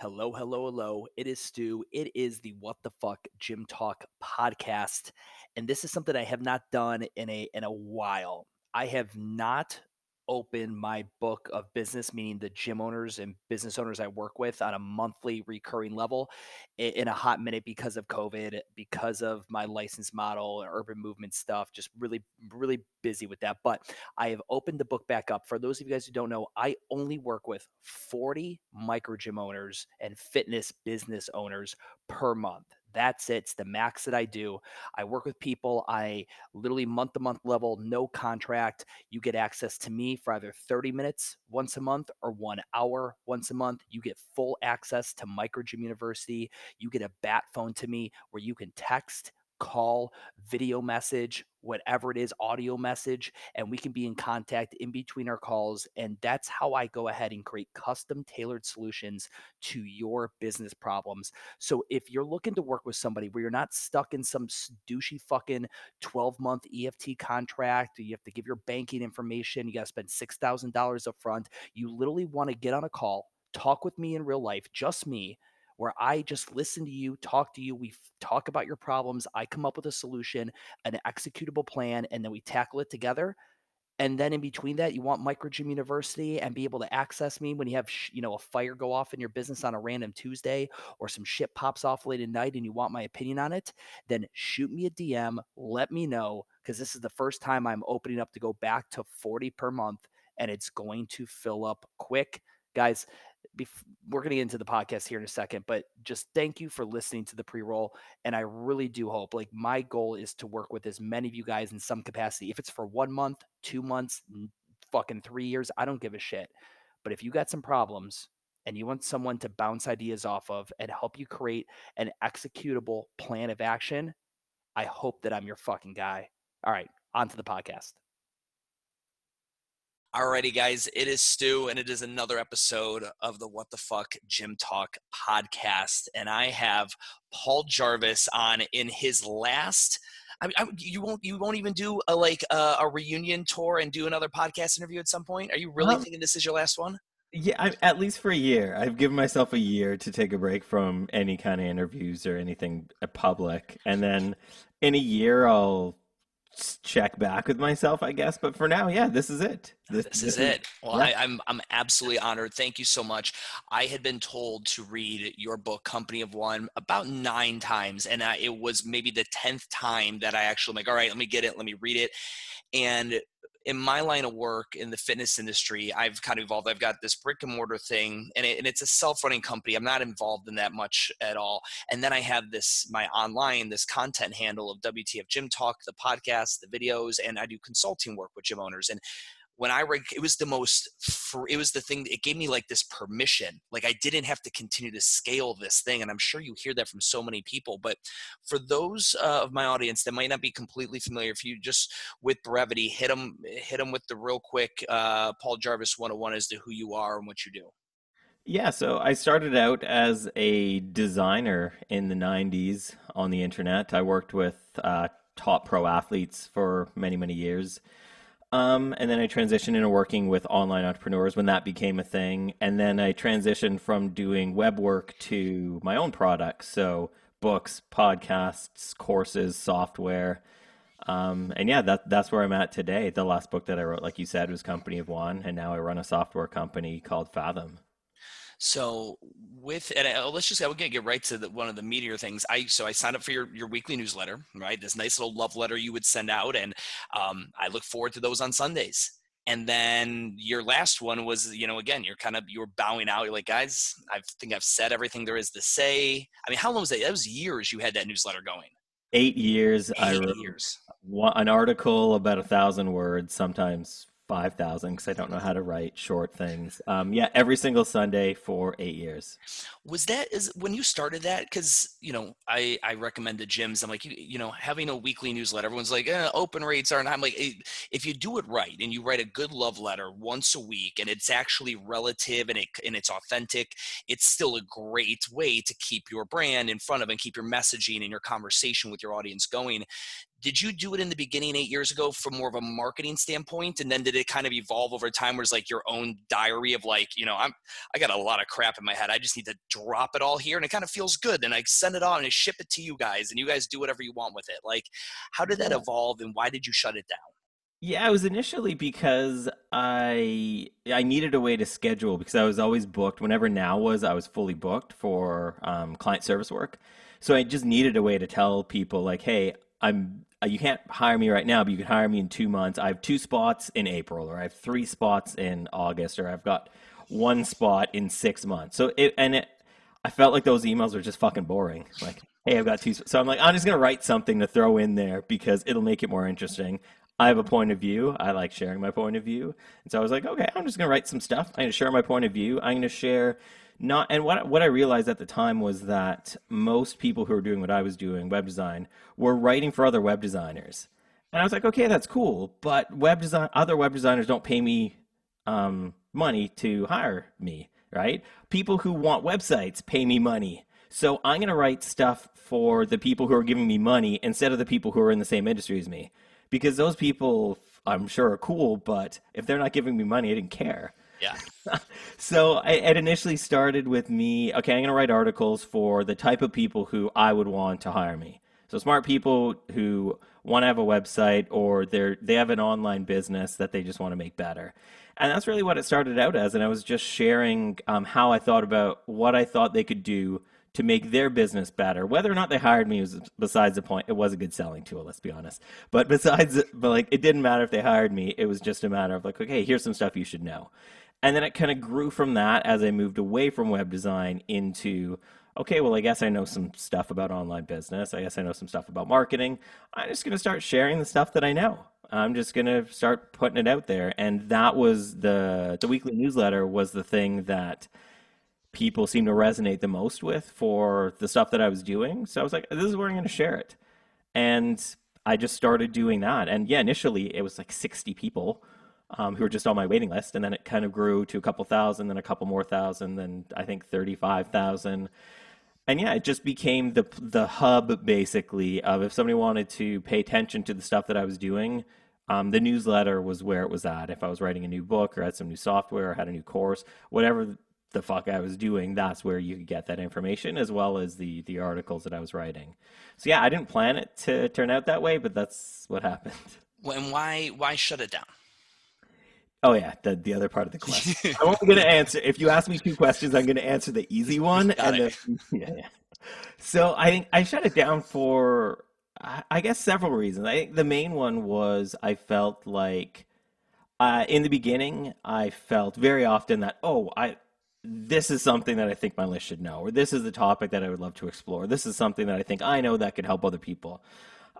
Hello, hello, hello. It is Stu. It is the What the Fuck Gym Talk podcast. And this is something I have not done in a in a while. I have not open my book of business, meaning the gym owners and business owners I work with on a monthly recurring level in a hot minute because of COVID, because of my license model and urban movement stuff, just really, really busy with that. But I have opened the book back up. For those of you guys who don't know, I only work with 40 micro gym owners and fitness business owners per month. That's it. It's the max that I do. I work with people. I literally month to month level, no contract. You get access to me for either 30 minutes once a month or one hour once a month. You get full access to Micro Gym University. You get a bat phone to me where you can text call, video message, whatever it is, audio message, and we can be in contact in between our calls. And that's how I go ahead and create custom tailored solutions to your business problems. So if you're looking to work with somebody where you're not stuck in some douchey fucking 12 month EFT contract, you have to give your banking information, you got to spend $6,000 up front, you literally want to get on a call, talk with me in real life, just me where I just listen to you, talk to you, we talk about your problems, I come up with a solution, an executable plan, and then we tackle it together. And then in between that, you want Microgym University and be able to access me when you have, you know, a fire go off in your business on a random Tuesday or some shit pops off late at night and you want my opinion on it, then shoot me a DM, let me know because this is the first time I'm opening up to go back to 40 per month and it's going to fill up quick. Guys, we're going to get into the podcast here in a second, but just thank you for listening to the pre roll. And I really do hope, like, my goal is to work with as many of you guys in some capacity. If it's for one month, two months, fucking three years, I don't give a shit. But if you got some problems and you want someone to bounce ideas off of and help you create an executable plan of action, I hope that I'm your fucking guy. All right, on to the podcast. Alrighty, guys, it is Stu, and it is another episode of the What the Fuck Gym Talk podcast. And I have Paul Jarvis on in his last. I, I, you won't. You won't even do a like uh, a reunion tour and do another podcast interview at some point. Are you really um, thinking this is your last one? Yeah, I, at least for a year. I've given myself a year to take a break from any kind of interviews or anything public, and then in a year I'll check back with myself, I guess. But for now, yeah, this is it. This, this, this is, it. Well, yeah. I, am I'm, I'm absolutely honored. Thank you so much. I had been told to read your book, Company of One, about nine times, and I, it was maybe the tenth time that I actually like, all right, let me get it, let me read it, and in my line of work in the fitness industry, I've kind of evolved. I've got this brick and mortar thing, and, it, and it's a self-running company. I'm not involved in that much at all. And then I have this my online this content handle of WTF Gym Talk, the podcast, the videos, and I do consulting work with gym owners. And when I read, it was the most, it was the thing, it gave me like this permission. Like I didn't have to continue to scale this thing. And I'm sure you hear that from so many people. But for those uh, of my audience that might not be completely familiar, if you just with brevity, hit them, hit them with the real quick uh, Paul Jarvis 101 as to who you are and what you do. Yeah, so I started out as a designer in the 90s on the internet. I worked with uh, top pro athletes for many, many years. Um, and then I transitioned into working with online entrepreneurs when that became a thing. And then I transitioned from doing web work to my own products. So books, podcasts, courses, software. Um, and yeah, that, that's where I'm at today. The last book that I wrote, like you said, was Company of One. And now I run a software company called Fathom. So with and I, let's just I to get right to the, one of the meatier things. I so I signed up for your your weekly newsletter, right? This nice little love letter you would send out, and um, I look forward to those on Sundays. And then your last one was, you know, again, you're kind of you were bowing out. You're like, guys, I think I've said everything there is to say. I mean, how long was that? That was years you had that newsletter going. Eight years. Eight I wrote years. One, an article about a thousand words, sometimes 5,000 because I don't know how to write short things. Um, yeah, every single Sunday for eight years. Was that is when you started that? Because you know, I I recommend the gyms. I'm like, you, you know, having a weekly newsletter. Everyone's like, eh, open rates aren't. I'm like, if you do it right and you write a good love letter once a week, and it's actually relative and it and it's authentic, it's still a great way to keep your brand in front of and keep your messaging and your conversation with your audience going did you do it in the beginning eight years ago from more of a marketing standpoint? And then did it kind of evolve over time where it's like your own diary of like you know i'm i got a lot of crap in my head. I just need to drop it all here and it kind of feels good. And i send it on and I ship it to you guys and you guys do whatever you want with it. Like how did that evolve and why did you shut it down? Yeah, it was initially because I I needed a way to schedule because I was always booked. Whenever now was, I was fully booked for um, client service work. So I just needed a way to tell people like, hey, I'm Uh, you can't hire me right now, but you can hire me in two months. I have two spots in April, or I have three spots in August, or I've got one spot in six months. So it and it, I felt like those emails were just fucking boring. Like, hey, I've got two. So I'm like, I'm just gonna write something to throw in there because it'll make it more interesting. I have a point of view. I like sharing my point of view, and so I was like, okay, I'm just gonna write some stuff. I'm gonna share my point of view. I'm gonna share not and what what I realized at the time was that most people who were doing what I was doing, web design, were writing for other web designers. And I was like, okay, that's cool, but web design other web designers don't pay me um, money to hire me, right? People who want websites pay me money. So I'm going to write stuff for the people who are giving me money instead of the people who are in the same industry as me. Because those people I'm sure are cool, but if they're not giving me money, I didn't care. Yeah. so it initially started with me, okay, I'm going to write articles for the type of people who I would want to hire me. So smart people who want to have a website or they're they have an online business that they just want to make better. And that's really what it started out as. And I was just sharing um, how I thought about what I thought they could do to make their business better. Whether or not they hired me was besides the point. It was a good selling tool, let's be honest. But besides, but like it didn't matter if they hired me. It was just a matter of like, okay, here's some stuff you should know. And then it kind of grew from that as I moved away from web design into okay, well, I guess I know some stuff about online business. I guess I know some stuff about marketing. I'm just going to start sharing the stuff that I know. I'm just going to start putting it out there. And that was the the weekly newsletter was the thing that people seemed to resonate the most with for the stuff that I was doing. So I was like, this is where I'm going to share it. And I just started doing that. And yeah, initially it was like 60 people um, who were just on my waiting list, and then it kind of grew to a couple thousand, then a couple more thousand, then I think thirty-five thousand. And yeah, it just became the the hub basically of if somebody wanted to pay attention to the stuff that I was doing, um, the newsletter was where it was at. If I was writing a new book or had some new software or had a new course, whatever the fuck I was doing, that's where you could get that information as well as the the articles that I was writing. So yeah, I didn't plan it to turn out that way, but that's what happened. and why why shut it down? Oh yeah, the the other part of the question. I'm going to answer. If you ask me two questions, I'm going to answer the easy one. and then, yeah, yeah. So I think I shut it down for I guess several reasons. I think the main one was I felt like uh, in the beginning I felt very often that oh I this is something that I think my list should know, or this is the topic that I would love to explore. This is something that I think I know that could help other people.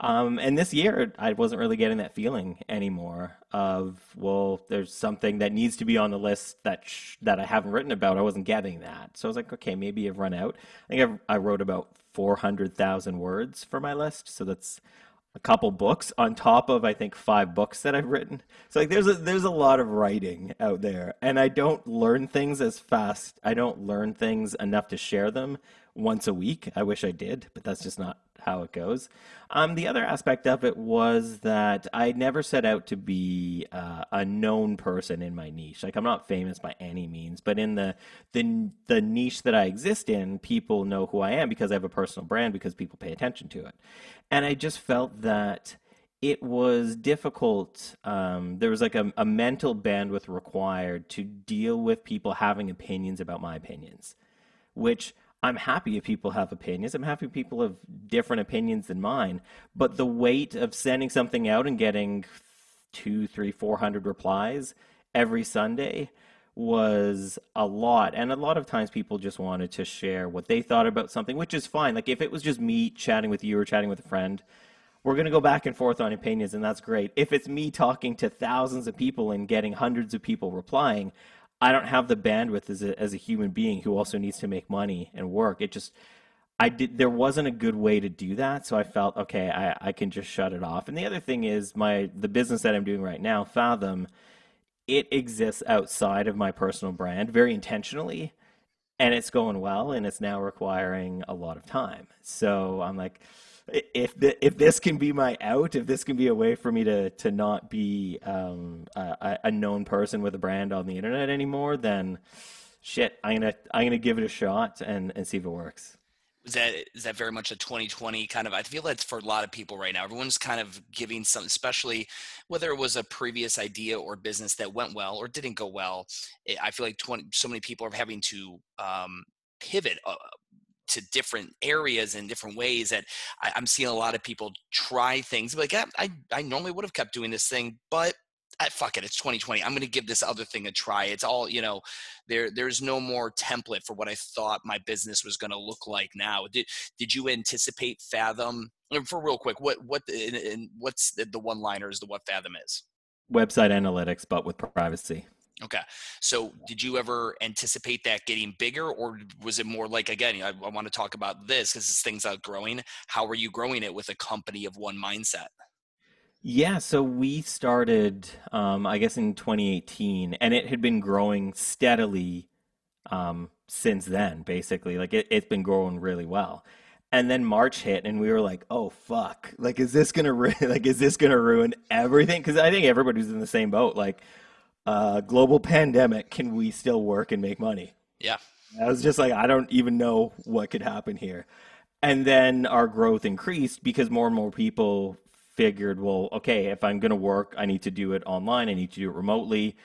Um, and this year, I wasn't really getting that feeling anymore of, well, there's something that needs to be on the list that sh- that I haven't written about. I wasn't getting that. So I was like, okay, maybe I've run out. I think I've, I wrote about 400,000 words for my list. So that's a couple books on top of I think five books that I've written. So like there's a there's a lot of writing out there and I don't learn things as fast. I don't learn things enough to share them once a week. I wish I did, but that's just not how it goes. Um, the other aspect of it was that I never set out to be uh, a known person in my niche. Like I'm not famous by any means, but in the the the niche that I exist in, people know who I am because I have a personal brand because people pay attention to it. And I just felt that it was difficult. Um, there was like a, a mental bandwidth required to deal with people having opinions about my opinions, which I'm happy if people have opinions. I'm happy people have different opinions than mine. But the weight of sending something out and getting two, three, four hundred replies every Sunday was a lot. And a lot of times people just wanted to share what they thought about something, which is fine. Like if it was just me chatting with you or chatting with a friend, we're going to go back and forth on opinions, and that's great. If it's me talking to thousands of people and getting hundreds of people replying, I don't have the bandwidth as a as a human being who also needs to make money and work. It just I did there wasn't a good way to do that, so I felt okay, I, I can just shut it off. And the other thing is my the business that I'm doing right now, Fathom, it exists outside of my personal brand very intentionally and it's going well and it's now requiring a lot of time. So I'm like if the, if this can be my out, if this can be a way for me to to not be um, a, a known person with a brand on the internet anymore, then shit, I'm gonna I'm gonna give it a shot and and see if it works. Is that is that very much a 2020 kind of? I feel that's for a lot of people right now. Everyone's kind of giving some, especially whether it was a previous idea or business that went well or didn't go well. I feel like 20, so many people are having to um, pivot uh, to different areas in different ways that I, am seeing a lot of people try things like I, I, I normally would have kept doing this thing, but I, fuck it, it's 2020. I'm going to give this other thing a try. It's all, you know, there, there's no more template for what I thought my business was going to look like now. Did, did you anticipate Fathom? And for real quick, what, what, and, and what's the, the one Is the what Fathom is? Website analytics, but with privacy. Okay. So did you ever anticipate that getting bigger or was it more like, again, I, I want to talk about this because this thing's outgrowing. How are you growing it with a company of one mindset? Yeah, so we started, um, I guess, in 2018, and it had been growing steadily um, since then. Basically, like it, it's been growing really well. And then March hit, and we were like, "Oh fuck! Like, is this gonna ru- like is this gonna ruin everything?" Because I think everybody's in the same boat. Like, uh, global pandemic, can we still work and make money? Yeah. I was just like, I don't even know what could happen here. And then our growth increased because more and more people figured, well, okay, if I'm going to work, I need to do it online. I need to do it remotely.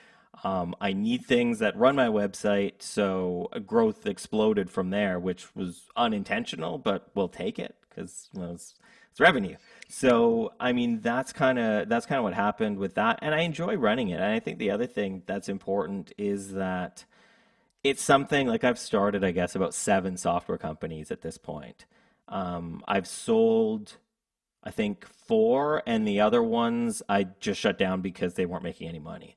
Um, I need things that run my website. So growth exploded from there, which was unintentional, but we'll take it because you know, it's, revenue. So I mean that's kind of that's kind of what happened with that, and I enjoy running it. And I think the other thing that's important is that it's something like I've started, I guess, about seven software companies at this point. Um, I've sold, I think, four, and the other ones I just shut down because they weren't making any money.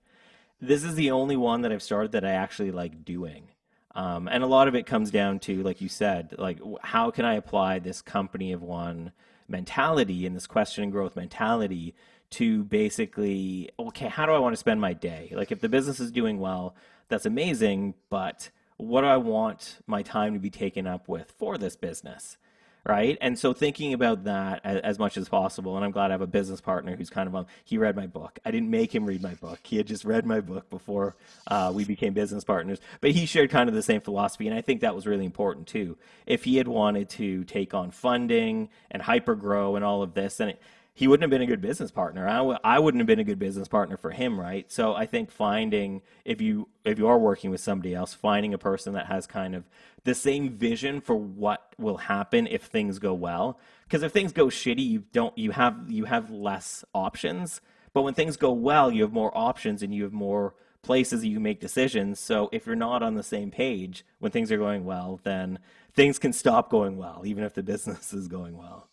This is the only one that I've started that I actually like doing. Um, and a lot of it comes down to, like you said, like how can I apply this company of one mentality and this question and growth mentality to basically okay how do i want to spend my day? Like if the business is doing well that's amazing but what do i want my time to be taken up with for this business right? And so thinking about that as, as, much as possible and i'm glad i have a business partner who's kind of on he read my book. I didn't make him read my book. He had just read my book before uh, we became business partners. But he shared kind of the same philosophy and i think that was really important too. If he had wanted to take on funding and hyper grow and all of this then it, he wouldn't have been a good business partner. I w- I wouldn't have been a good business partner for him, right? So I think finding if you if you are working with somebody else, finding a person that has kind of the same vision for what will happen if things go well. Because if things go shitty, you don't you have you have less options. But when things go well, you have more options and you have more places that you make decisions. So if you're not on the same page when things are going well, then things can stop going well, even if the business is going well.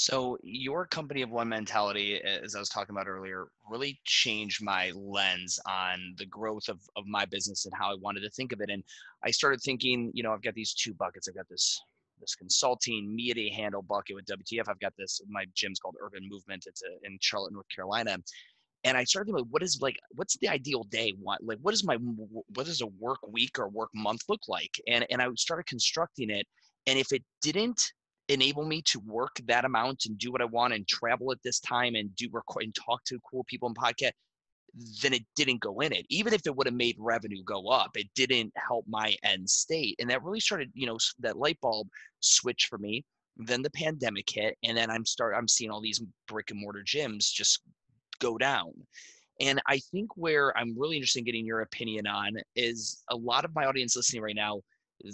So your company of one mentality, as I was talking about earlier, really changed my lens on the growth of, of my business and how I wanted to think of it. And I started thinking, you know, I've got these two buckets. I've got this this consulting media handle bucket with WTF. I've got this my gym's called Urban Movement. It's a, in Charlotte, North Carolina. And I started thinking, like, what is like, what's the ideal day? What like, what is my what does a work week or work month look like? And and I started constructing it. And if it didn't enable me to work that amount and do what I want and travel at this time and do record and talk to cool people in podcast, then it didn't go in it. Even if it would have made revenue go up, it didn't help my end state. And that really started, you know, that light bulb switch for me. Then the pandemic hit, and then I'm start I'm seeing all these brick and mortar gyms just go down. And I think where I'm really interested in getting your opinion on is a lot of my audience listening right now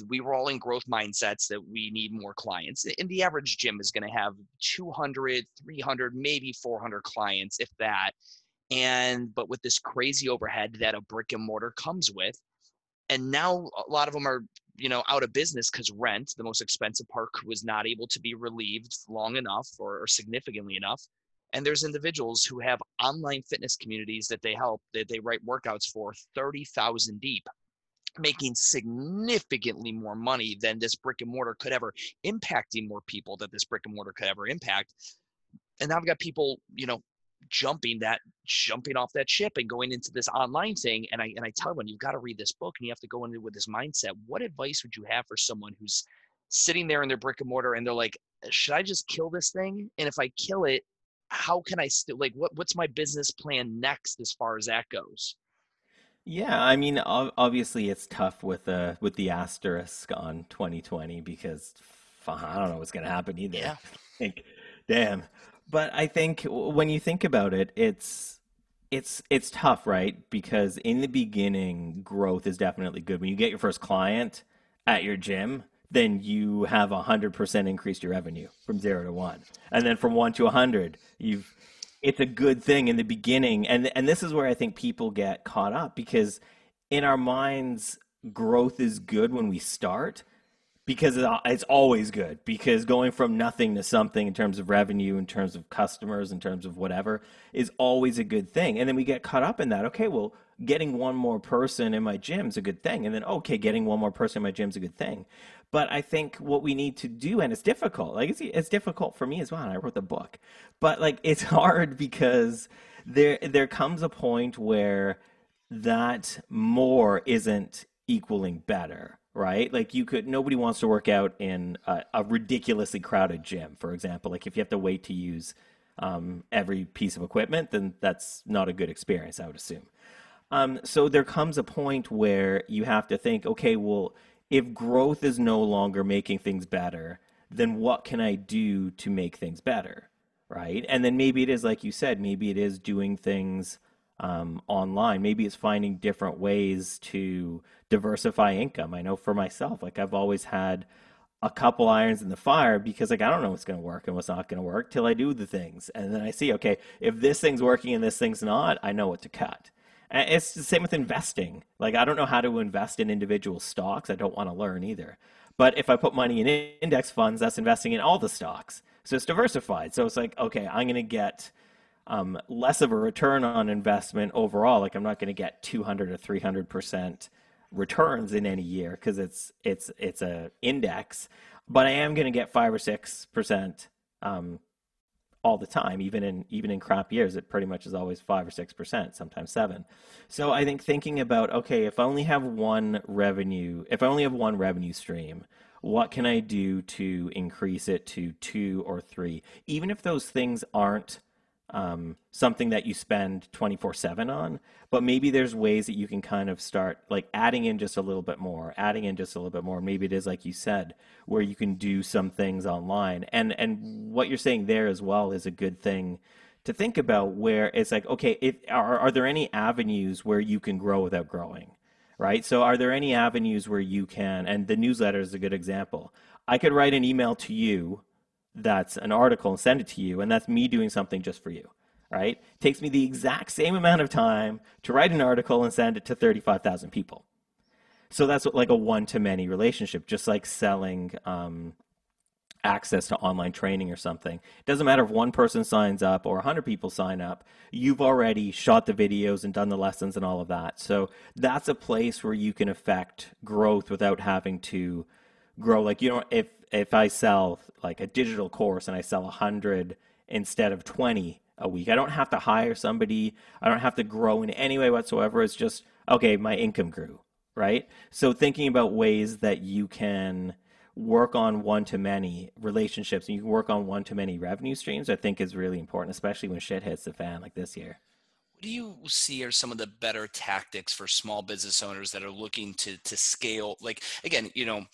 we were all in growth mindsets that we need more clients and the average gym is going to have 200 300 maybe 400 clients if that and but with this crazy overhead that a brick and mortar comes with and now a lot of them are you know out of business because rent the most expensive part was not able to be relieved long enough or, or significantly enough and there's individuals who have online fitness communities that they help that they write workouts for 30,000 deep making significantly more money than this brick and mortar could ever impacting more people that this brick and mortar could ever impact and now i've got people you know jumping that jumping off that ship and going into this online thing and i and i tell them you've got to read this book and you have to go into with this mindset what advice would you have for someone who's sitting there in their brick and mortar and they're like uh, should I just kill this thing? And if I kill it, how can I still like what what's my business plan next as far as that goes? Yeah, I mean, obviously it's tough with the uh, with the asterisk on 2020 because I don't know what's going to happen either. Yeah. like, damn. But I think when you think about it, it's it's it's tough, right? Because in the beginning, growth is definitely good. When you get your first client at your gym, then you have a hundred percent increased your revenue from zero to one, and then from one to a hundred, you've. It's a good thing in the beginning, and and this is where I think people get caught up because in our minds, growth is good when we start, because it's always good because going from nothing to something in terms of revenue in terms of customers in terms of whatever is always a good thing. And then we get caught up in that. Okay well getting one more person in my gym is a good thing and then okay getting one more person in my gym is a good thing but i think what we need to do and it's difficult like it's, it's difficult for me as well i wrote the book but like it's hard because there there comes a point where that more isn't equaling better right? Like you could nobody wants to work out in a, a, ridiculously crowded gym, for example. Like if you have to wait to use um, every piece of equipment, then that's not a good experience, I would assume. Um, so there comes a point where you have to think, okay, well, if growth is no longer making things better, then what can I do to make things better, right? And then maybe it is like you said, maybe it is doing things um, online. Maybe it's finding different ways to diversify income. I know for myself, like I've always had a couple irons in the fire because like I don't know what's going to work and what's not going to work till I do the things. And then I see, okay, if this thing's working and this thing's not, I know what to cut. It's the same with investing. Like I don't know how to invest in individual stocks. I don't want to learn either. But if I put money in index funds, that's investing in all the stocks. So it's diversified. So it's like, okay, I'm going to get um, less of a return on investment overall. Like I'm not going to get 200 or 300 percent returns in any year because it's it's it's a index, but I am going to get five or six percent um, all the time, even in even in crap years. It pretty much is always five or six percent, sometimes seven. So I think thinking about okay, if I only have one revenue, if I only have one revenue stream, what can I do to increase it to two or three, even if those things aren't um, something that you spend 24 7 on but maybe there's ways that you can kind of start like adding in just a little bit more adding in just a little bit more. Maybe it is like you said where you can do some things online. And and what you're saying there as well is a good thing to think about where it's like okay if are, are there any avenues where you can grow without growing right? So are there any avenues where you can and the newsletter is a good example. I could write an email to you that's an article and send it to you, and that's me doing something just for you. Right? It takes me the exact same amount of time to write an article and send it to 35,000 people. So that's like a one to many relationship, just like selling um, access to online training or something. It doesn't matter if one person signs up or 100 people sign up, you've already shot the videos and done the lessons and all of that. So that's a place where you can affect growth without having to grow. Like, you know, if if I sell like a digital course and I sell 100 instead of 20 a week, I don't have to hire somebody. I don't have to grow in any way whatsoever. It's just, okay, my income grew, right? So thinking about ways that you can work on one to many relationships and you can work on one to many revenue streams, I think is really important, especially when shit hits the fan like this year. What do you see are some of the better tactics for small business owners that are looking to to scale? Like again, you know,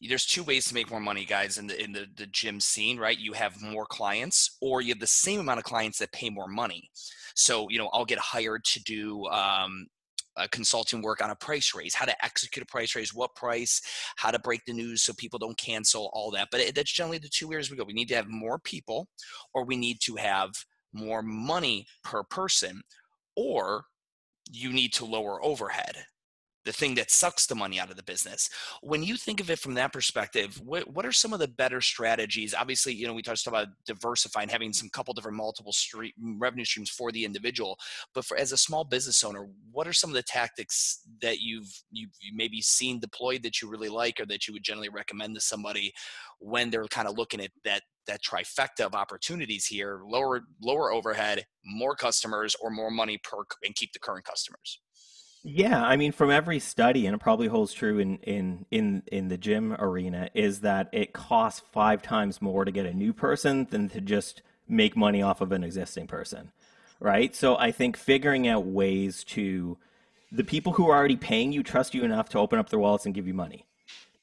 there's two ways to make more money guys in the in the, the gym scene right you have more clients or you have the same amount of clients that pay more money so you know i'll get hired to do um, consulting work on a price raise, how to execute a price raise, what price, how to break the news so people don't cancel, all that. But that's generally the two areas we go. We need to have more people, or we need to have more money per person, or you need to lower overhead the thing that sucks the money out of the business. When you think of it from that perspective, what, what are some of the better strategies? Obviously, you know, we touched about diversifying, having some couple different multiple stream, revenue streams for the individual. But for as a small business owner, what are some of the tactics that you've you've maybe seen deployed that you really like, or that you would generally recommend to somebody when they're kind of looking at that that trifecta of opportunities here: lower lower overhead, more customers, or more money per and keep the current customers. Yeah, I mean, from every study, and it probably holds true in in in in the gym arena, is that it costs five times more to get a new person than to just make money off of an existing person, right? So I think figuring out ways to the people who are already paying you trust you enough to open up their wallets and give you money.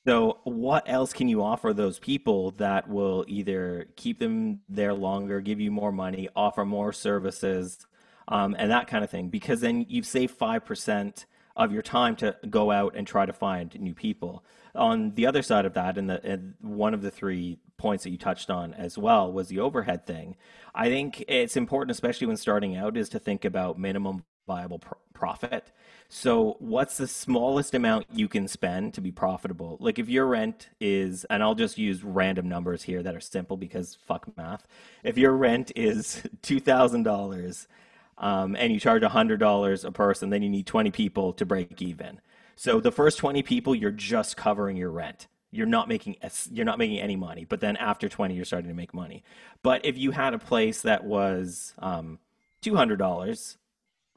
So what else can you offer those people that will either keep them there longer, give you more money, offer more services, um, and that kind of thing? Because then you've saved 5% of your time to go out and try to find new people. On the other side of that, and, the, and one of the three points that you touched on as well was the overhead thing. I think it's important, especially when starting out, is to think about minimum viable pr- profit. So, what's the smallest amount you can spend to be profitable? Like, if your rent is, and I'll just use random numbers here that are simple because fuck math. If your rent is $2,000 um, and you charge $100 a person, then you need 20 people to break even. So, the first 20 people, you're just covering your rent you're not making you're not making any money but then after 20 you're starting to make money but if you had a place that was um, $200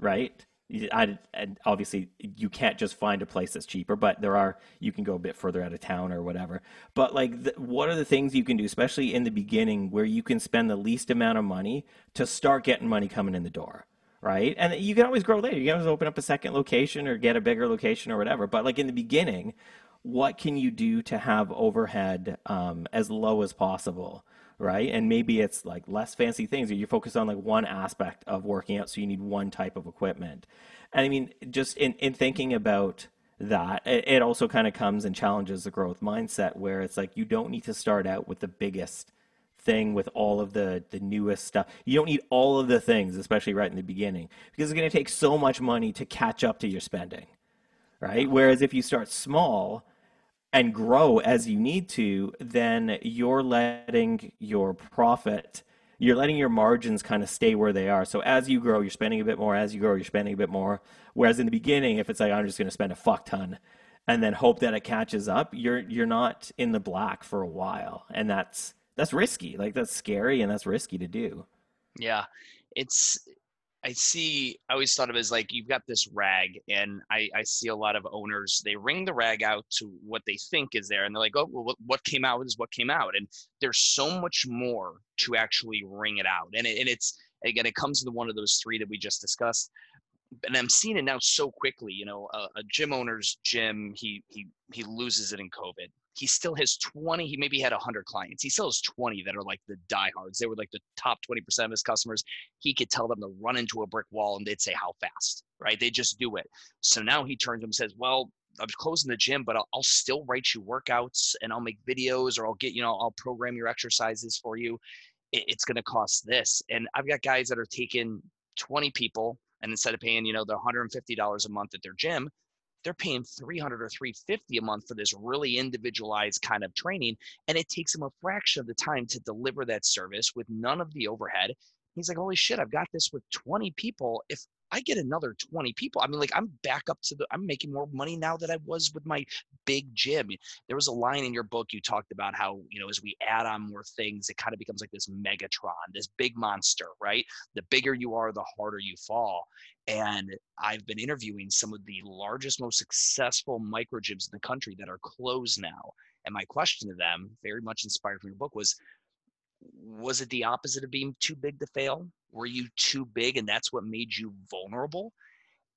right I, and obviously you can't just find a place that's cheaper, but there are you can go a bit further out of town or whatever. But like, the, what are the things you can do, especially in the beginning, where you can spend the least amount of money to start getting money coming in the door, right? And you can always grow later. You can always open up a second location or get a bigger location or whatever. But like in the beginning, what can you do to have overhead um, as low as possible? right? And maybe it's like less fancy things, or you focus on like one aspect of working out, so you need one type of equipment. And I mean, just in, in thinking about that, it, it also kind of comes and challenges the growth mindset where it's like you don't need to start out with the biggest thing with all of the the newest stuff. You don't need all of the things, especially right in the beginning, because it's going to take so much money to catch up to your spending, right? Whereas if you start small and grow as you need to, then you're letting your profit, you're letting your margins kind of stay where they are. So as you grow, you're spending a bit more. As you grow, you're spending a bit more. Whereas in the beginning, if it's like I'm just going to spend a fuck ton and then hope that it catches up, you're you're not in the black for a while, and that's that's risky. Like that's scary and that's risky to do. Yeah, it's I see, I always thought of it as like you've got this rag, and I, I see a lot of owners, they wring the rag out to what they think is there, and they're like, oh, well, what, came out is what came out. And there's so much more to actually wring it out. And, it, and it's, again, it comes to one of those three that we just discussed. And I'm seeing it now so quickly. You know, a, a gym owner's gym, he he he loses it in COVID he still has 20 he maybe had 100 clients. He still has 20 that are like the diehards. They were like the top 20% of his customers. He could tell them to run into a brick wall and they'd say how fast? Right? They just do it. So now he turns and says well i'm closing the gym but I'll, I'll still write you workouts and i'll make videos or i'll get you know i'll program your exercises for you. It, it's going to cost this. And i've got guys that are taking 20 people and instead of paying you know the $150 a month at their gym they're paying 300 or 350 a month for this really individualized kind of training and it takes them a fraction of the time to deliver that service with none of the overhead. He's like holy shit i've got this with 20 people. If I get another 20 people. I mean, like I'm back up to the, I'm making more money now than I was with my big gym. There was a line in your book you talked about how, you know, as we add on more things, it kind of becomes like this Megatron, this big monster, right? The bigger you are, the harder you fall. And I've been interviewing some of the largest, most successful micro gyms in the country that are closed now. And my question to them, very much inspired from your book, was was it the opposite of being too big to fail? Were you too big and that's what made you vulnerable?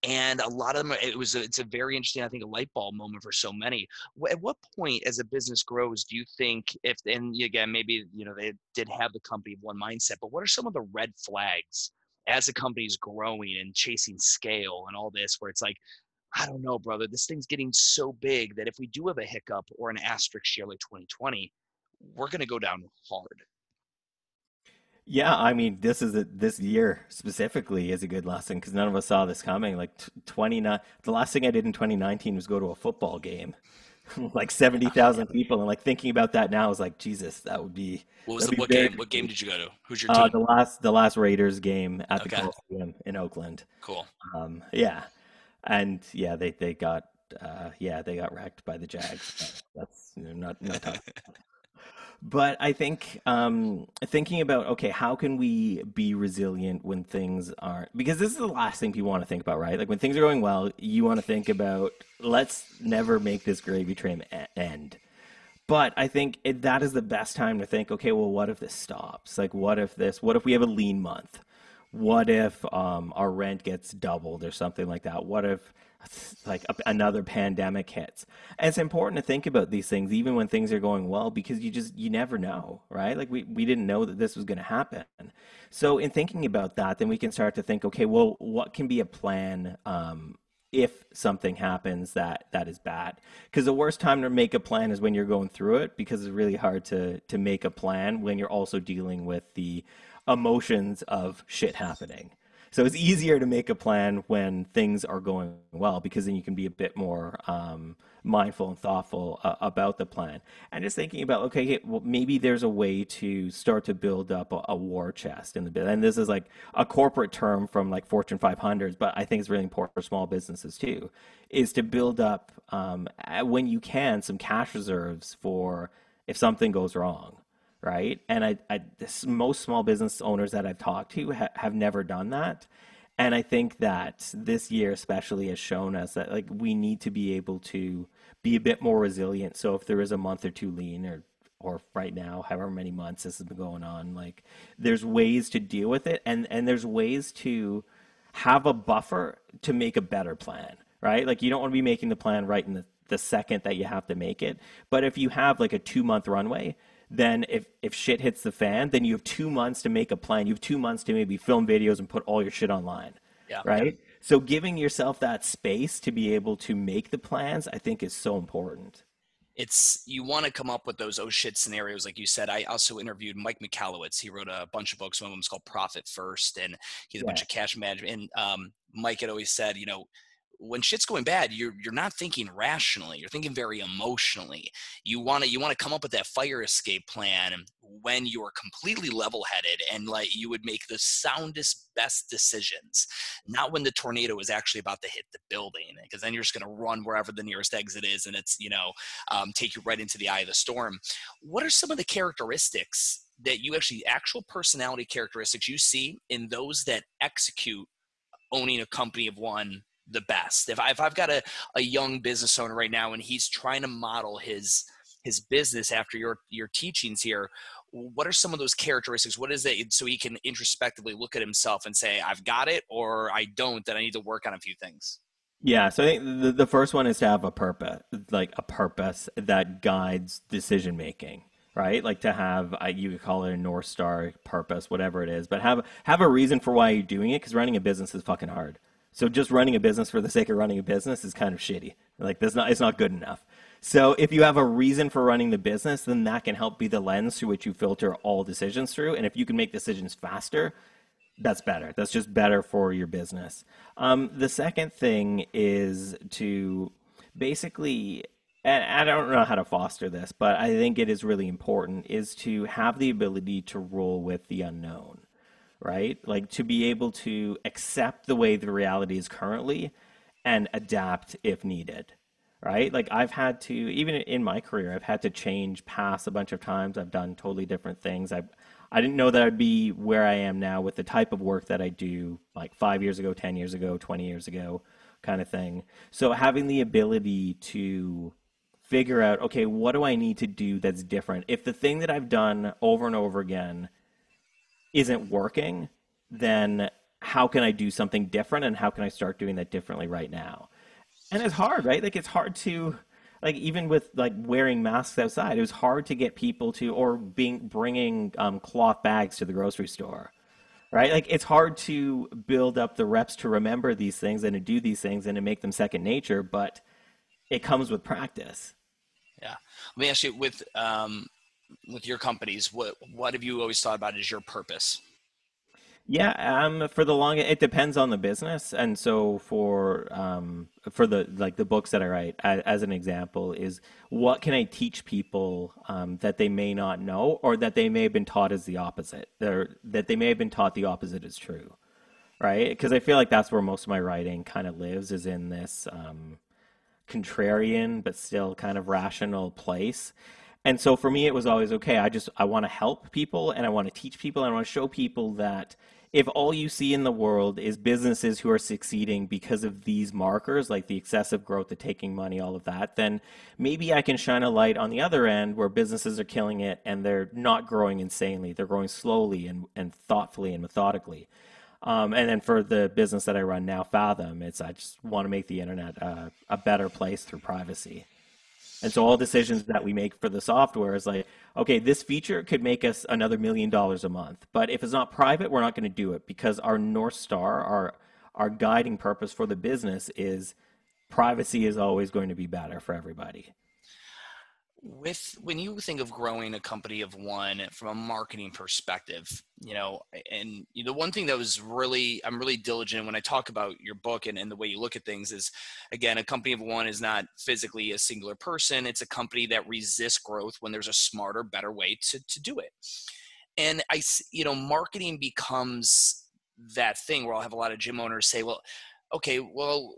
And a lot of them, it was a, it's a very interesting, I think, a light bulb moment for so many. At what point, as a business grows, do you think if, and again, maybe you know they did have the company of one mindset, but what are some of the red flags as a company is growing and chasing scale and all this, where it's like, I don't know, brother, this thing's getting so big that if we do have a hiccup or an asterisk year like 2020, we're going to go down hard. Yeah, I mean, this is a, this year specifically is a good lesson because none of us saw this coming. Like twenty nine, the last thing I did in 2019 was go to a football game, like 70,000 people, and like thinking about that now is like Jesus, that would be. What was the what very, game? What game did you go to? Who's your uh, team? Uh, the last the last Raiders game at okay. the Coliseum in Oakland. Cool. Um, yeah, and yeah, they they got uh, yeah they got wrecked by the Jags. That's you know, not not tough. But I think um, thinking about okay, how can we be resilient when things aren't? Because this is the last thing people want to think about, right? Like when things are going well, you want to think about let's never make this gravy train end. But I think it, that is the best time to think, okay, well, what if this stops? Like, what if this? What if we have a lean month? What if um, our rent gets doubled or something like that? What if like another pandemic hits. And it's important to think about these things even when things are going well because you just you never know, right? Like we we didn't know that this was going to happen. So in thinking about that, then we can start to think, okay, well, what can be a plan um, if something happens that that is bad because the worst time to make a plan is when you're going through it because it's really hard to to make a plan when you're also dealing with the emotions of shit happening so it's easier to make a plan when things are going well because then you can be a bit more um, mindful and thoughtful uh, about the plan. And just thinking about, okay, well, maybe there's a way to start to build up a, a war chest in the bit. And this is like a corporate term from like Fortune 500s, but I think it's really important for small businesses too, is to build up um, when you can some cash reserves for if something goes wrong right? And I, I this, most small business owners that I've talked to ha- have never done that. And I think that this year especially has shown us that like we need to be able to be a bit more resilient. So if there is a month or two lean or or right now, however many months this has been going on, like there's ways to deal with it and and there's ways to have a buffer to make a better plan, right? Like you don't want to be making the plan right in the, the second that you have to make it. But if you have like a two month runway, then if, if shit hits the fan, then you have two months to make a plan. You have two months to maybe film videos and put all your shit online. Yeah. Right? So giving yourself that space to be able to make the plans, I think is so important. It's you want to come up with those oh shit scenarios, like you said. I also interviewed Mike Michalowicz. He wrote a bunch of books. One of them is called Profit First, and he has a yeah. bunch of cash management. And um, Mike had always said, you know, when shit's going bad, you're you're not thinking rationally. You're thinking very emotionally. You want to you want to come up with that fire escape plan when you're completely level-headed and like you would make the soundest best decisions. Not when the tornado is actually about to hit the building, because then you're just going to run wherever the nearest exit is, and it's you know um, take you right into the eye of the storm. What are some of the characteristics that you actually actual personality characteristics you see in those that execute owning a company of one the best. If, I, if I've got a, a young business owner right now and he's trying to model his his business after your your teachings here, what are some of those characteristics? What is it so he can introspectively look at himself and say, I've got it or I don't, that I need to work on a few things? Yeah, so I think the, the first one is to have a purpose, like a purpose that guides decision making right? Like to have you could call it a north star purpose, whatever it is, but have have a reason for why you're doing it. Because running a business is fucking hard. So just running a business for the sake of running a business is kind of shitty. Like that's not it's not good enough. So if you have a reason for running the business, then that can help be the lens through which you filter all decisions through. And if you can make decisions faster, that's better. That's just better for your business. Um, the second thing is to basically, and I don't know how to foster this, but I think it is really important, is to have the ability to roll with the unknown right? Like to be able to accept the way the reality is currently and adapt if needed, right? Like I've had to, even in my career, I've had to change paths a bunch of times. I've done totally different things. I, I didn't know that I'd be where I am now with the type of work that I do, like five years ago, ten years ago, twenty years ago, kind of thing. So having the ability to figure out, okay, what do I need to do that's different? If the thing that I've done over and over again isn't working, then how can I do something different and how can I start doing that differently right now? And it's hard, right? Like it's hard to like even with like wearing masks outside, it was hard to get people to or being bringing um, cloth bags to the grocery store, right? Like it's hard to build up the reps to remember these things and to do these things and to make them second nature, but it comes with practice. Yeah. Let me ask you with um, with your companies, what what have you always thought about as your purpose? Yeah, um, for the long, it depends on the business, and so for um, for the like the books that I write, as, as an example, is what can I teach people um, that they may not know, or that they may have been taught as the opposite, or that they may have been taught the opposite is true, right? Because I feel like that's where most of my writing kind of lives, is in this um, contrarian but still kind of rational place And so for me, it was always okay. I just I want to help people and I want to teach people and I want to show people that if all you see in the world is businesses who are succeeding because of these markers, like the excessive growth, the taking money, all of that, then maybe I can shine a light on the other end where businesses are killing it and they're not growing insanely. They're growing slowly and, and thoughtfully and methodically. Um, and then for the business that I run now, Fathom, it's I just want to make the internet uh, a better place through privacy. And so all decisions that we make for the software is like, okay, this feature could make us another million dollars a month. But if it's not private, we're not going to do it because our North Star, our our guiding purpose for the business is privacy is always going to be better for everybody with when you think of growing a company of one from a marketing perspective you know and the one thing that was really i'm really diligent when i talk about your book and, and the way you look at things is again a company of one is not physically a singular person. It's a company that resists growth when there's a smarter better way to, to do it. And i you know marketing becomes that thing where i'll have a lot of gym owners say well okay, well,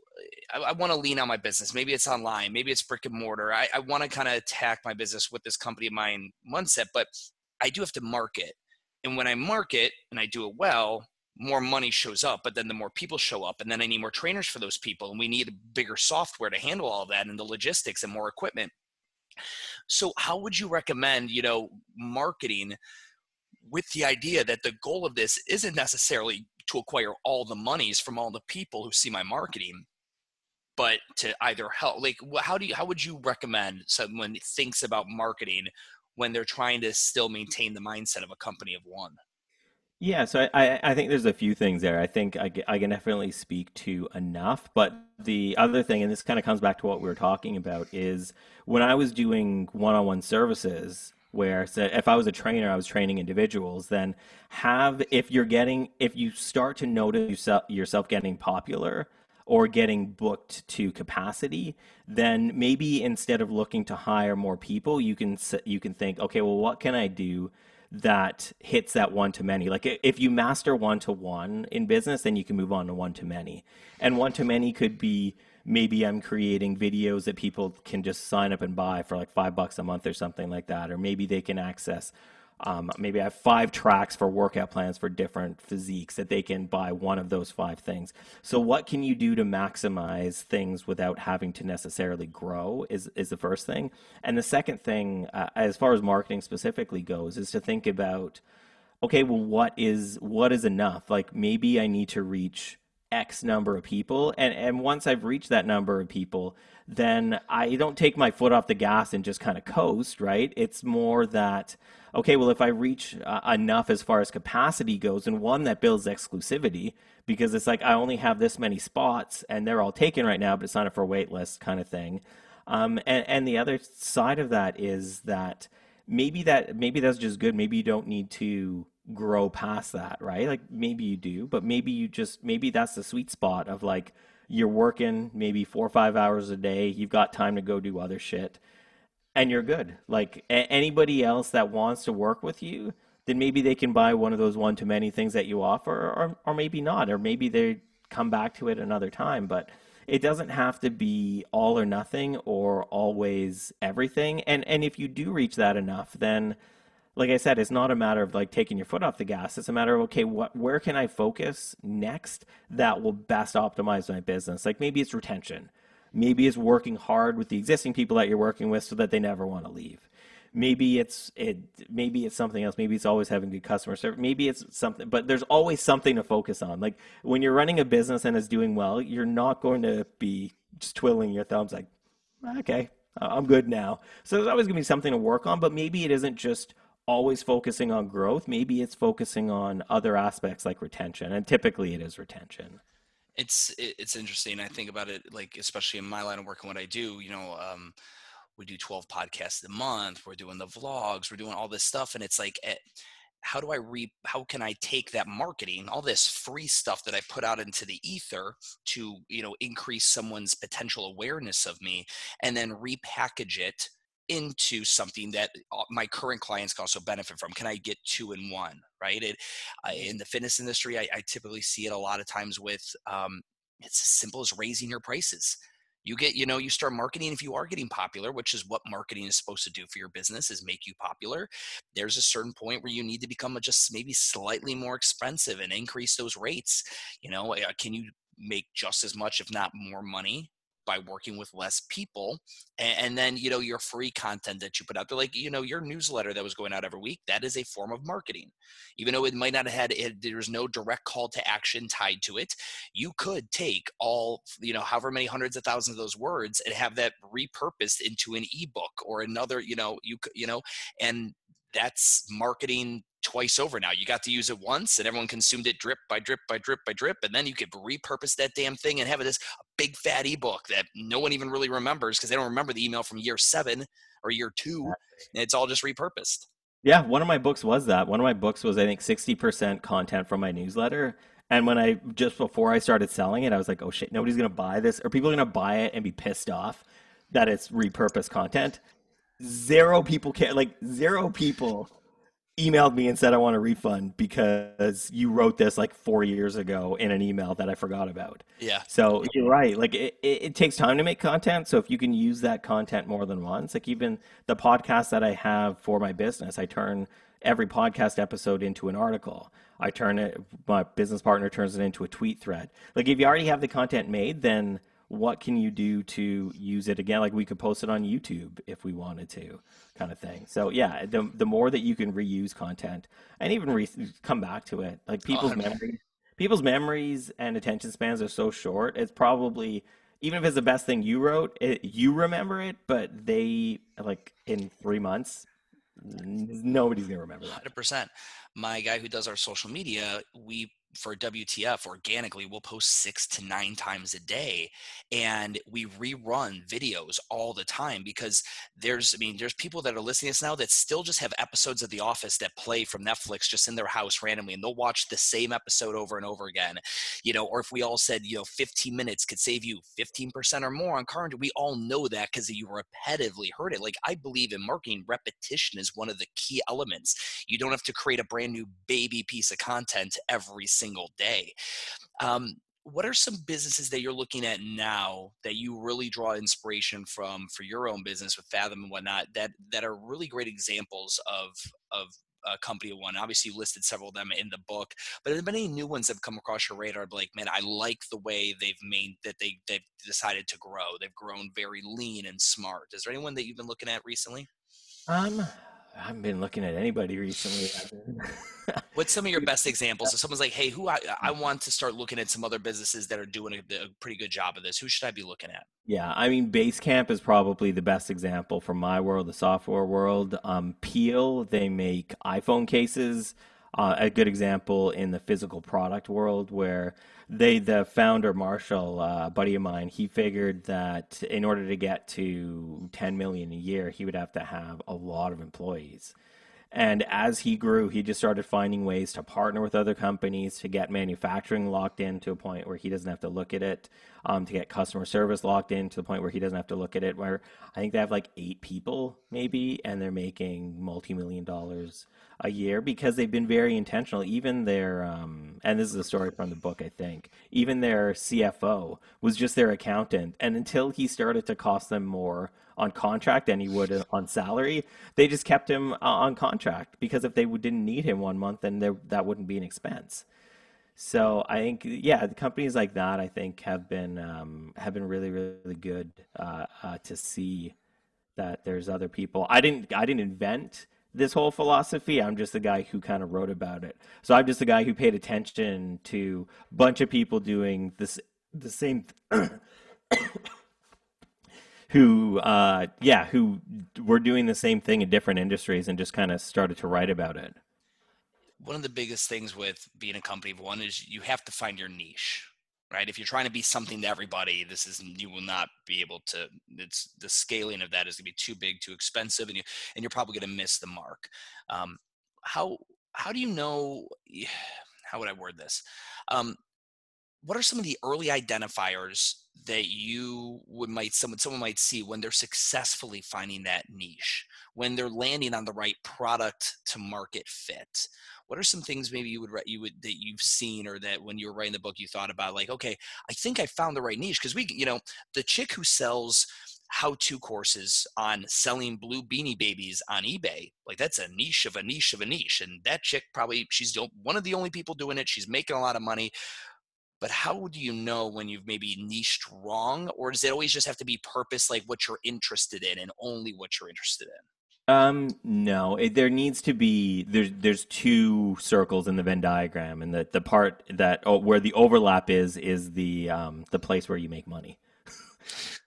I, I want to lean on my business. Maybe it's online, maybe it's brick and mortar. I, I want to kind of attack my business with this company of mine mindset, but I do have to market. And when I market and I do it well, more money shows up, but then the more people show up, and then I need more trainers for those people, and we need bigger software to handle all that and the logistics and more equipment. So, how would you recommend, you know, marketing with the idea that the goal of this isn't necessarily to acquire all the monies from all the people who see my marketing but to either help like how do you how would you recommend someone thinks about marketing when they're trying to still maintain the mindset of a company of one? Yeah so i i think there's a few things there. I think i, I can definitely speak to enough but the other thing and this kind of comes back to what we were talking about is when i was doing one-on-one services where so if I was a trainer, I was training individuals, then have if you're getting if you start to notice yourself, yourself getting popular or getting booked to capacity, then maybe instead of looking to hire more people, you can you can think, okay, well, what can I do that hits that one to many? Like if you master one to one in business, then you can move on to one to many, and one to many could be maybe I'm creating videos that people can just sign up and buy for like five bucks a month or something like that. Or maybe they can access, um, maybe I have five tracks for workout plans for different physiques that they can buy one of those five things. So, what can you do to maximize things without having to necessarily grow? Is, is the first thing. And the second thing, uh, as far as marketing specifically goes, is to think about okay, well, what is what is enough? Like maybe I need to reach X number of people. And, and once I've reached that number of people, then I don't take my foot off the gas and just kind of coast, right? It's more that, okay, well, if I reach uh, enough as far as capacity goes, and one that builds exclusivity, because it's like I only have this many spots and they're all taken right now, but it's not up for a wait list kind of thing. Um, and, and the other side of that is that maybe that maybe that's just good. Maybe you don't need to grow past that, right? Like maybe you do, but maybe you just maybe that's the sweet spot of like you're working maybe 4 or 5 hours a day, you've got time to go do other shit and you're good. Like a- anybody else that wants to work with you, then maybe they can buy one of those one to many things that you offer or or maybe not or maybe they come back to it another time, but it doesn't have to be all or nothing or always everything. And and if you do reach that enough, then like I said, it's not a matter of like taking your foot off the gas. It's a matter of okay, what where can I focus next that will best optimize my business? Like maybe it's retention. Maybe it's working hard with the existing people that you're working with so that they never want to leave. Maybe it's it maybe it's something else. Maybe it's always having good customer service. Maybe it's something but there's always something to focus on. Like when you're running a business and it's doing well, you're not going to be just twiddling your thumbs like, okay, I'm good now. So there's always going to be something to work on, but maybe it isn't just always focusing on growth. Maybe it's focusing on other aspects like retention, and typically it is retention. It's it's interesting. I think about it like especially in my line of work and what I do. You know, um, we do 12 podcasts a month. We're doing the vlogs. We're doing all this stuff, and it's like. Eh, how do I re how can I take that marketing, all this free stuff that I put out into the ether to, you know, increase someone's potential awareness of me and then repackage it into something that uh, my current clients can also benefit from can i get two in one right? It, in the fitness industry I, I, typically see it a lot of times with um, it's as simple as raising your prices. You get you know you start marketing if you are getting popular which is what marketing is supposed to do for your business is make you popular. There's a certain point where you need to become just maybe slightly more expensive and increase those rates. You know uh, can you make just as much if not more money by working with less people and, and, then you know your free content that you put out there like you know your newsletter that was going out every week that is a form of marketing. Even though it might not have had it there's no direct call to action tied to it you could take all you know however many hundreds of thousands of those words and have that repurposed into an ebook or another you know you you know and that's marketing twice over now. You got to use it once and everyone consumed it drip by drip by drip by drip. And then you could repurpose that damn thing and have it as a big fat ebook that no one even really remembers because they don't remember the email from year seven or year two. And it's all just repurposed. Yeah, one of my books was that. One of my books was, I think, 60% content from my newsletter. And when I just before I started selling it, I was like, oh shit, nobody's going to buy this. Or people are going to buy it and be pissed off that it's repurposed content. Zero people care. Like, zero people emailed me and said I want a refund because you wrote this like four years ago in an email that I forgot about. Yeah. So you're right. Like it, it, it, takes time to make content. So if you can use that content more than once, like even the podcast that I have for my business, I turn every podcast episode into an article. I turn it, my business partner turns it into a tweet thread. Like if you already have the content made, then what can you do to use it again? Like we could post it on YouTube if we wanted to, kind of thing. So yeah, the the more that you can reuse content and even re- come back to it, like people's oh, memories, people's memories and attention spans are so short. It's probably even if it's the best thing you wrote, it, you remember it, but they like in three months, nobody's gonna remember that. Hundred percent. My guy who does our social media, we for WTF organically, we'll post six to nine times a day. And we rerun videos all the time because there's, I mean, there's people that are listening to us now that still just have episodes of The Office that play from Netflix just in their house randomly and they'll watch the same episode over and over again. You know, or if we all said, you know, 15 minutes could save you 15% or more on car, we all know that because you repetitively heard it. Like I believe in marketing, repetition is one of the key elements. You don't have to create a brand new baby piece of content every single single day. Um, what are some businesses that you're looking at now that you really draw inspiration from for your own business with Fathom and whatnot that that are really great examples of of a company one. Obviously, you listed several of them in the book, but have there been any new ones that have come across your radar? Like, man, I like the way they've made that they they've decided to grow. They've grown very lean and smart. Is there anyone that you've been looking at recently? Um, I haven't been looking at anybody recently. What's some of your best examples? If someone's like, "Hey, who I, I want to start looking at some other businesses that are doing a, a, pretty good job of this. Who should I be looking at?" Yeah, I mean, Basecamp is probably the best example from my world, the software world. Um, Peel, they make iPhone cases. Uh, a good example in the physical product world where they the founder Marshall, uh, buddy of mine, he figured that in order to get to 10 million a year, he would have to have a lot of employees. And as he grew, he just started finding ways to partner with other companies to get manufacturing locked in to a point where he doesn't have to look at it, um, to get customer service locked in to the point where he doesn't have to look at it. Where I think they have like eight people maybe, and they're making multi million dollars a year because they've been very intentional. Even their, um, and this is a story from the book, I think, even their CFO was just their accountant. And until he started to cost them more on contract than he would on salary, they just kept him uh, on contract because if they didn't need him one month, then there, that wouldn't be an expense. So I think, yeah, the companies like that, I think, have been um, have been really, really good uh, uh, to see that there's other people. I didn't, I didn't invent this whole philosophy. I'm just the guy who kind of wrote about it. So I'm just the guy who paid attention to a bunch of people doing this the same who uh yeah, who were doing the same thing in different industries and just kind of started to write about it. One of the biggest things with being a company of one is you have to find your niche right? If you're trying to be something to everybody, this is you will not be able to. It's the scaling of that is going to be too big, too expensive, and you and you're probably going to miss the mark. Um, how how do you know? How would I word this? Um, what are some of the early identifiers that you would might someone someone might see when they're successfully finding that niche when they're landing on the right product to market fit what are some things maybe you would write you would that you've seen or that when you were writing the book you thought about like okay i think i found the right niche because we you know the chick who sells how to courses on selling blue beanie babies on eBay. Like that's a niche of a niche of a niche. And that chick probably, she's one of the only people doing it. She's making a lot of money. But how do you know when you've maybe niched wrong? Or does it always just have to be purpose, like what you're interested in and only what you're interested in? Um, no, it, there needs to be there's there's two circles in the Venn diagram, and the the part that oh, where the overlap is is the um the place where you make money.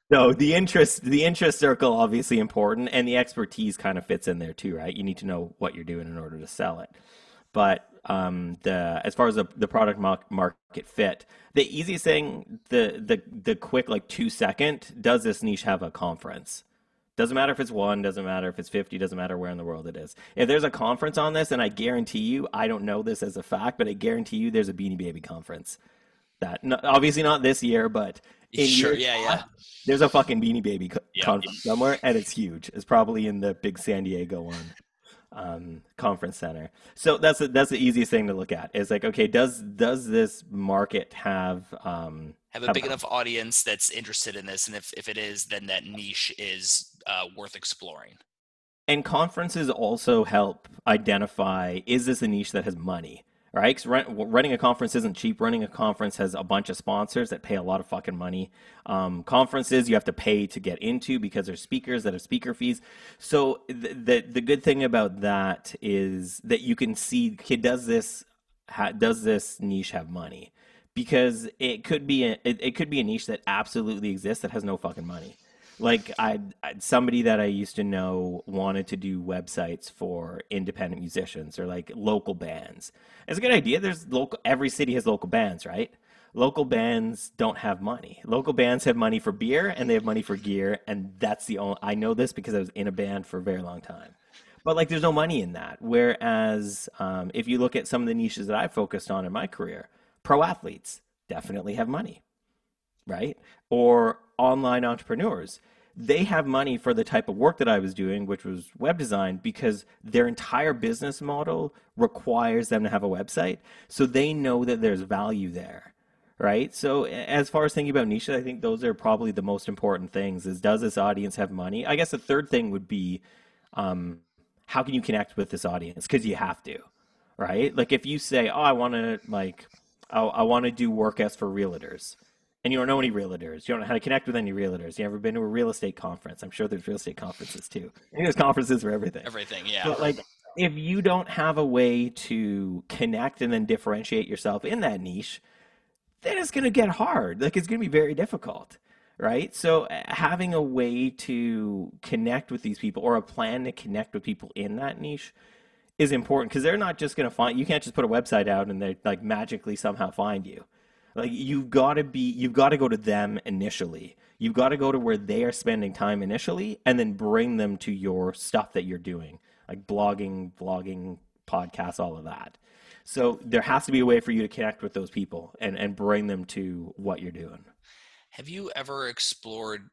So the interest, the interest circle, obviously important, and the expertise kind of fits in there too, right? You need to know what you're doing in order to sell it. But um, the as far as the, the product market fit, the easiest thing, the the the quick like two second, does this niche have a conference? Doesn't matter if it's one, doesn't matter if it's 50, doesn't matter where in the world it is. If there's a conference on this, and I guarantee you, I don't know this as a fact, but I guarantee you there's a Beanie Baby conference. That obviously not this year, but in sure, yeah, yeah. There's a fucking Beanie Baby co- yep. conference somewhere, and it's huge. It's probably in the big San Diego one um, conference center. So that's a, that's the easiest thing to look at. Is like, okay, does does this market have um, have a have big a, enough audience that's interested in this, and if if it is, then that niche is uh, worth exploring. And conferences also help identify: is this a niche that has money? right? Because run, running a conference isn't cheap. Running a conference has a bunch of sponsors that pay a lot of fucking money. Um, conferences you have to pay to get into because there's speakers that have speaker fees. So the, the, the good thing about that is that you can see, kid, does this ha, does this niche have money? Because it could be a, it, it could be a niche that absolutely exists that has no fucking money like I somebody that I used to know wanted to do websites for independent musicians or like local bands. It's a good idea. There's local every city has local bands, right? Local bands don't have money. Local bands have money for beer and they have money for gear and that's the only I know this because I was in a band for a very long time. But like there's no money in that. Whereas um, if you look at some of the niches that I focused on in my career, pro athletes definitely have money right? Or online entrepreneurs. They have money for the type of work that I was doing, which was web design, because their entire business model requires them to have a website. So they know that there's value there right so as far as thinking about niches i think those are probably the most important things is does this audience have money i guess the third thing would be um, how can you connect with this audience because you have to right like if you say oh i want to like I, I want to do work as for realtors and you don't know any realtors. You don't know how to connect with any realtors. You ever been to a real estate conference? I'm sure there's real estate conferences too. there's conferences for everything. Everything, yeah. But like, if you don't have a way to connect and then differentiate yourself in that niche, then it's going to get hard. Like, it's going to be very difficult, right? So, having a way to connect with these people or a plan to connect with people in that niche is important because they're not just going to find you can't just put a website out and they like magically somehow find you like you've got to be, you've got to go to them initially. You've got to go to where they are spending time initially, and then bring them to your stuff that you're doing, like blogging, vlogging, podcasts, all of that. So there has to be a way for you to connect with those people and and bring them to what you're doing. Have you ever explored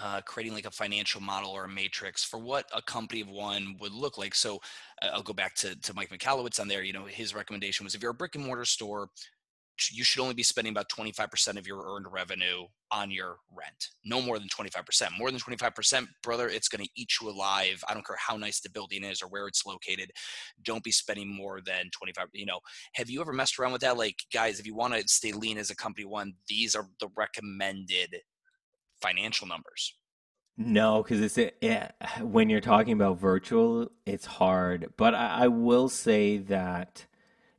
uh, creating like a financial model or a matrix for what a company of one would look like. So uh, I'll go back to, to Mike Michalowicz on there. You know, his recommendation was if you're a brick and mortar store, you should only be spending about 25% of your earned revenue on your rent. No more than 25%. More than 25%, brother, it's going to eat you alive. I don't care how nice the building is or where it's located. Don't be spending more than 25. You know, have you ever messed around with that? Like, guys, if you want to stay lean as a company one, these are the recommended financial numbers. No, because it's a, yeah, when you're talking about virtual, it's hard. But I, I will say that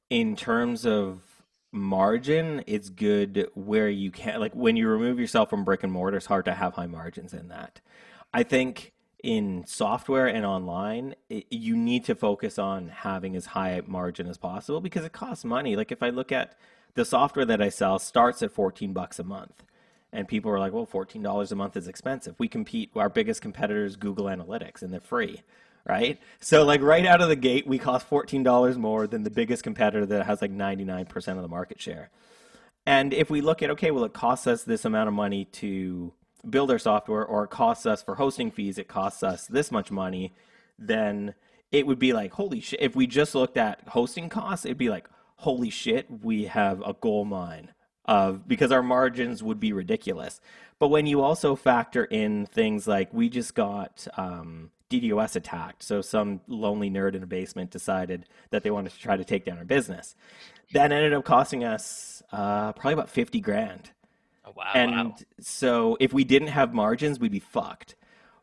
in terms of margin, it's good where you can like when you remove yourself from brick and mortar, it's hard to have high margins in that. I think in software and online, it, you need to focus on having as high margin as possible because it costs money. Like if I look at the software that I sell starts at 14 bucks a month. And people are like, well, $14 a month is expensive. We compete, our biggest competitors Google Analytics, and they're free right? So like right out of the gate, we cost fourteen dollars more than the biggest competitor that has like ninety nine percent of the market share. And if we look at, okay, well, it costs us this amount of money to build our software, or it costs us for hosting fees, it costs us this much money, then it would be like, holy shit. If we just looked at hosting costs, it'd be like, holy shit, we have a gold mine of because our margins would be ridiculous. But when you also factor in things like we just got um, DDoS attacked, so some lonely nerd in a basement decided that they wanted to try to take down our business. That ended up costing us uh, probably about fifty grand. Oh, wow. And wow. so if we didn't have margins, we'd be fucked.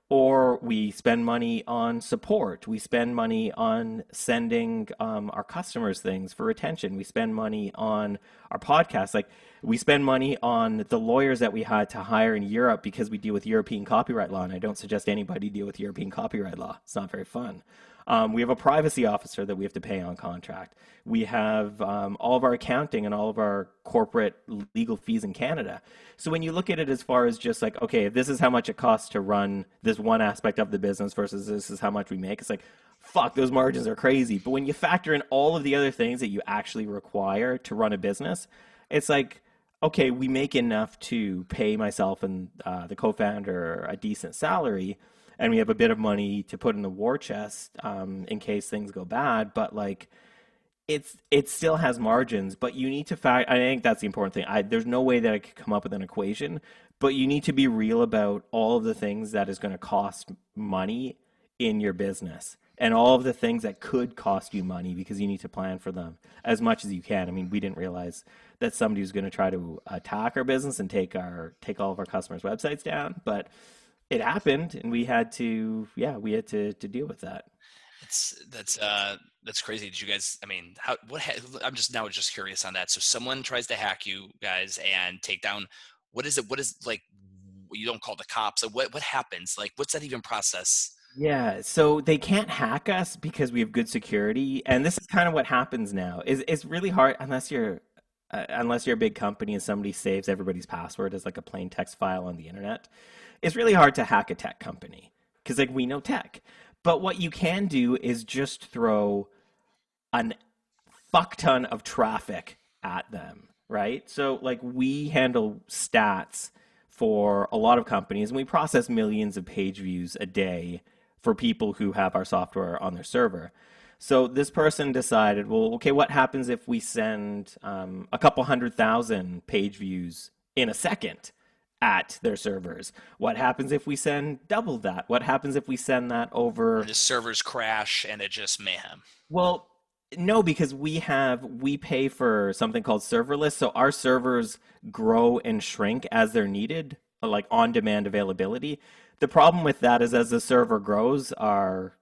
Or we spend money on support. We spend money on sending um, our customers things for retention. We spend money on our podcast. Like we spend money on the lawyers that we had to hire in Europe because we deal with European copyright law. And I don't suggest anybody deal with European copyright law. It's not very fun. Um, we have a privacy officer that we have to pay on contract. We have um, all of our accounting and all of our corporate legal fees in Canada. So when you look at it as far as just like, okay, this is how much it costs to run this one aspect of the business versus this is how much we make, it's like, fuck, those margins are crazy. But when you factor in all of the other things that you actually require to run a business, it's like, okay, we make enough to pay myself and uh, the co founder a decent salary and we have a bit of money to put in the war chest um, in case things go bad. But like, it's it still has margins, but you need to fact. I think that's the important thing. I, there's no way that I could come up with an equation, but you need to be real about all of the things that is going to cost money in your business and all of the things that could cost you money because you need to plan for them as much as you can. I mean, we didn't realize that somebody was going to try to attack our business and take our take all of our customers' websites down, but it happened and we had to yeah we had to to deal with that. It's that's uh that's crazy. Did you guys i mean how what ha- i'm just now just curious on that. So someone tries to hack you guys and take down what is it what is like you don't call the cops so what what happens? Like what's that even process? Yeah so they can't hack us because we have good security and this is kind of what happens now. Is it's really hard unless you're uh, unless you're a big company and somebody saves everybody's password as like a plain text file on the internet it's really hard to hack a tech company because like we know tech. But what you can do is just throw an fuck ton of traffic at them, right? So like we handle stats for a lot of companies and we process millions of page views a day for people who have our software on their server. So this person decided, well, okay, what happens if we send um, a couple hundred thousand page views in a second? at their servers? What happens if we send double that? What happens if we send that over? The servers crash and it just mayhem. Well, no, because we have we pay for something called serverless, so our servers grow and shrink as they're needed, like on demand availability. The problem with that is as the server grows, our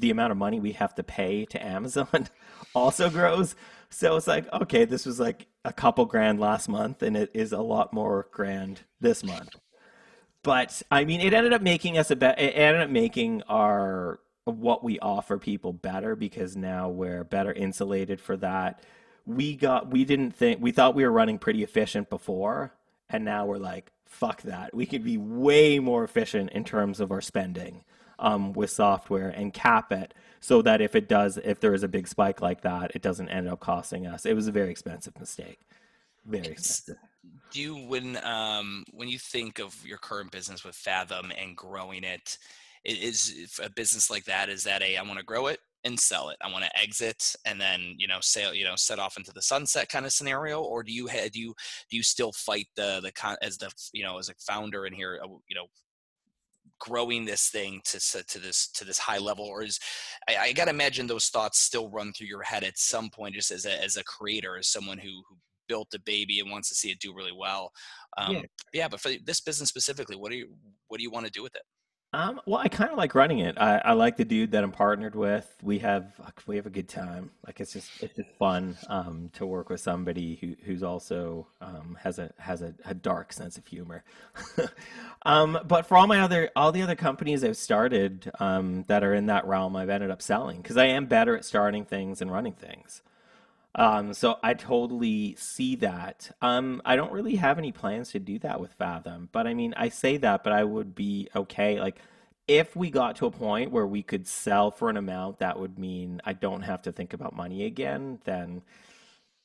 the amount of money we have to pay to Amazon also grows. So it's like, okay, this was like a couple grand last month, and it is a lot more grand this month. But I mean, it ended up making us a bet. It ended up making our what we offer people better because now we're better insulated for that. We got we didn't think we thought we were running pretty efficient before, and now we're like, fuck that. We could be way more efficient in terms of our spending um, with software and cap it so that if it does, if there is a big spike like that, it doesn't end up costing us. It was a very expensive mistake. Very expensive. Do you when um, when you think of your current business with Fathom and growing it, is a business like that? Is that a I want to grow it and sell it. I want to exit and then you know sail you know set off into the sunset kind of scenario, or do you do you do you still fight the the con as the you know as a founder in here uh, you know growing this thing to to this to this high level or is I, I gotta imagine those thoughts still run through your head at some point just as a as a creator as someone who who built a baby and wants to see it do really well um, yeah. yeah but for this business specifically what do you what do you want to do with it um, well, I kind of like running it. I, I like the dude that I'm partnered with. We have we have a good time. Like it's just it's just fun um, to work with somebody who who's also um, has a has a, a dark sense of humor. um, but for all my other all the other companies I've started um, that are in that realm, I've ended up selling because I am better at starting things and running things. Um, so I totally see that. Um, I don't really have any plans to do that with Fathom, but I mean, I say that, but I would be okay. Like, if we got to a point where we could sell for an amount that would mean I don't have to think about money again, then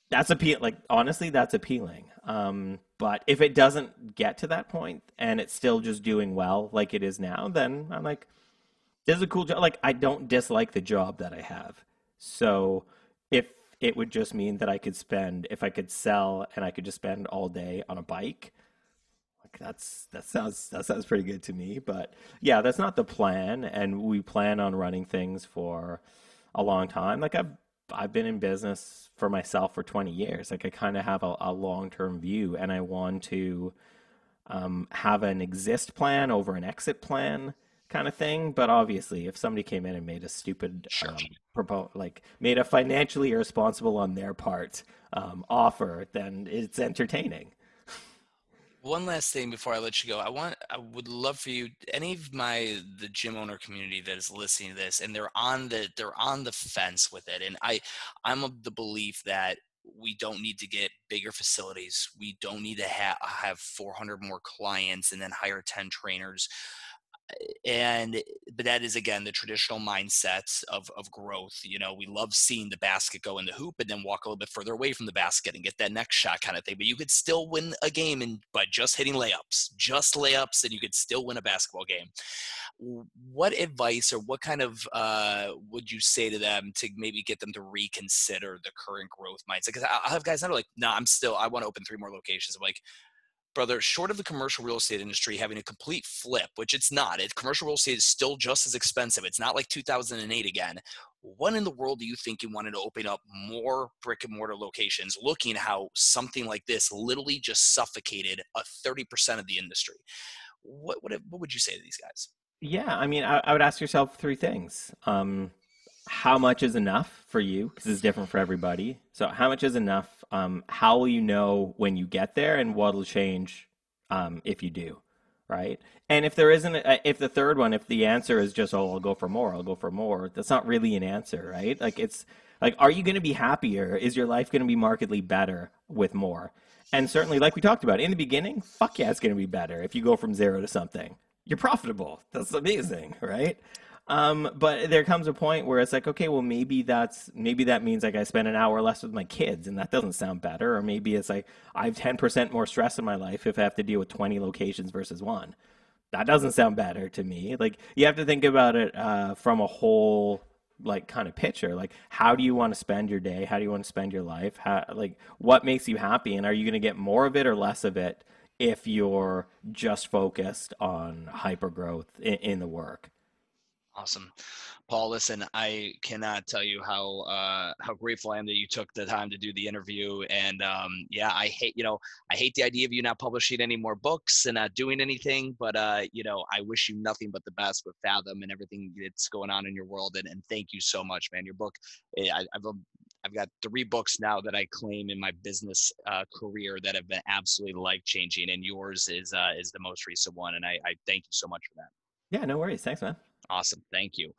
that's appeal. Like honestly, that's appealing. Um, but if it doesn't get to that point and it's still just doing well like it is now, then I'm like, this is a cool job. Like I don't dislike the job that I have. So if it would just mean that I could spend, if I could sell and I could just spend all day on a bike, like that's that sounds that sounds pretty good to me. But yeah, that's not the plan, and we plan on running things for a long time. Like I've I've been in business for myself for 20 years. Like I kind of have a, a long term view, and I want to um, have an exist plan over an exit plan kind of thing. But obviously, if somebody came in and made a stupid Sure. um, propo- like made a financially irresponsible on their part um, offer, then it's entertaining. One last thing before I let you go. I want I would love for you any of my the gym owner community that is listening to this and they're on the they're on the fence with it. And I I'm of the belief that we don't need to get bigger facilities. We don't need to ha- have 400 more clients and then hire 10 trainers and but that is again the traditional mindset of of growth you know we love seeing the basket go in the hoop and then walk a little bit further away from the basket and get that next shot kind of thing but you could still win a game and by just hitting layups just layups and you could still win a basketball game. What advice or what kind of uh, would you say to them to maybe get them to reconsider the current growth mindset? Because i I have guys that are like no i'm still i want to open three more locations i'm like brother, short of the commercial real estate industry having a complete flip, which it's not, it, commercial real estate is still just as expensive. It's not like 2008 again. What in the world do you think you wanted to open up more brick and mortar locations, looking how something like this literally just suffocated a 30% of the industry? What, what, what would you say to these guys? Yeah, I mean, I, I would ask yourself three things. Um, how much is enough for you? Because it's different for everybody. So, how much is enough? Um, how will you know when you get there, and what will change um, if you do, right? And if there isn't, a, if the third one, if the answer is just, oh, I'll go for more, I'll go for more, that's not really an answer, right? Like, it's like, are you going to be happier? Is your life going to be markedly better with more? And certainly, like we talked about in the beginning, fuck yeah, it's going to be better if you go from zero to something. You're profitable. That's amazing, right? Um, but there comes a point where it's like, okay, well, maybe that's maybe that means like I spend an hour less with my kids, and that doesn't sound better. Or maybe it's like I have ten percent more stress in my life if I have to deal with twenty locations versus one. That doesn't sound better to me. Like you have to think about it uh, from a whole like kind of picture. Like how do you want to spend your day? How do you want to spend your life? How like what makes you happy? And are you going to get more of it or less of it if you're just focused on hyper growth in, in the work? Awesome. Paul, listen, I cannot tell you how uh, how grateful I am that you took the time to do the interview. And um, yeah, I hate you know I hate the idea of you not publishing any more books and not doing anything. But uh, you know, I wish you nothing but the best with Fathom and everything that's going on in your world. And, and thank you so much, man. Your book, eh, I, I've um, I've got three books now that I claim in my business uh, career that have been absolutely life changing, and yours is uh, is the most recent one. And I, I thank you so much for that. Yeah, no worries. Thanks, man. Awesome. Thank you.